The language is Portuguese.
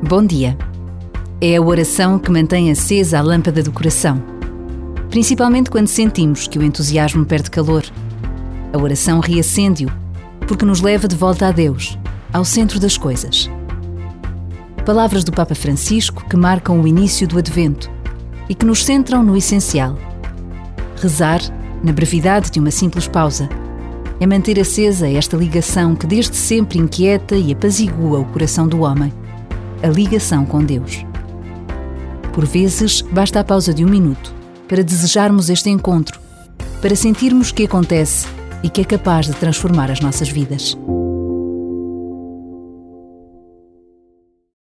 Bom dia. É a oração que mantém acesa a lâmpada do coração, principalmente quando sentimos que o entusiasmo perde calor. A oração reacende-o, porque nos leva de volta a Deus, ao centro das coisas. Palavras do Papa Francisco que marcam o início do Advento e que nos centram no essencial. Rezar, na brevidade de uma simples pausa, é manter acesa esta ligação que desde sempre inquieta e apazigua o coração do homem a ligação com Deus. Por vezes, basta a pausa de um minuto para desejarmos este encontro, para sentirmos que acontece e que é capaz de transformar as nossas vidas.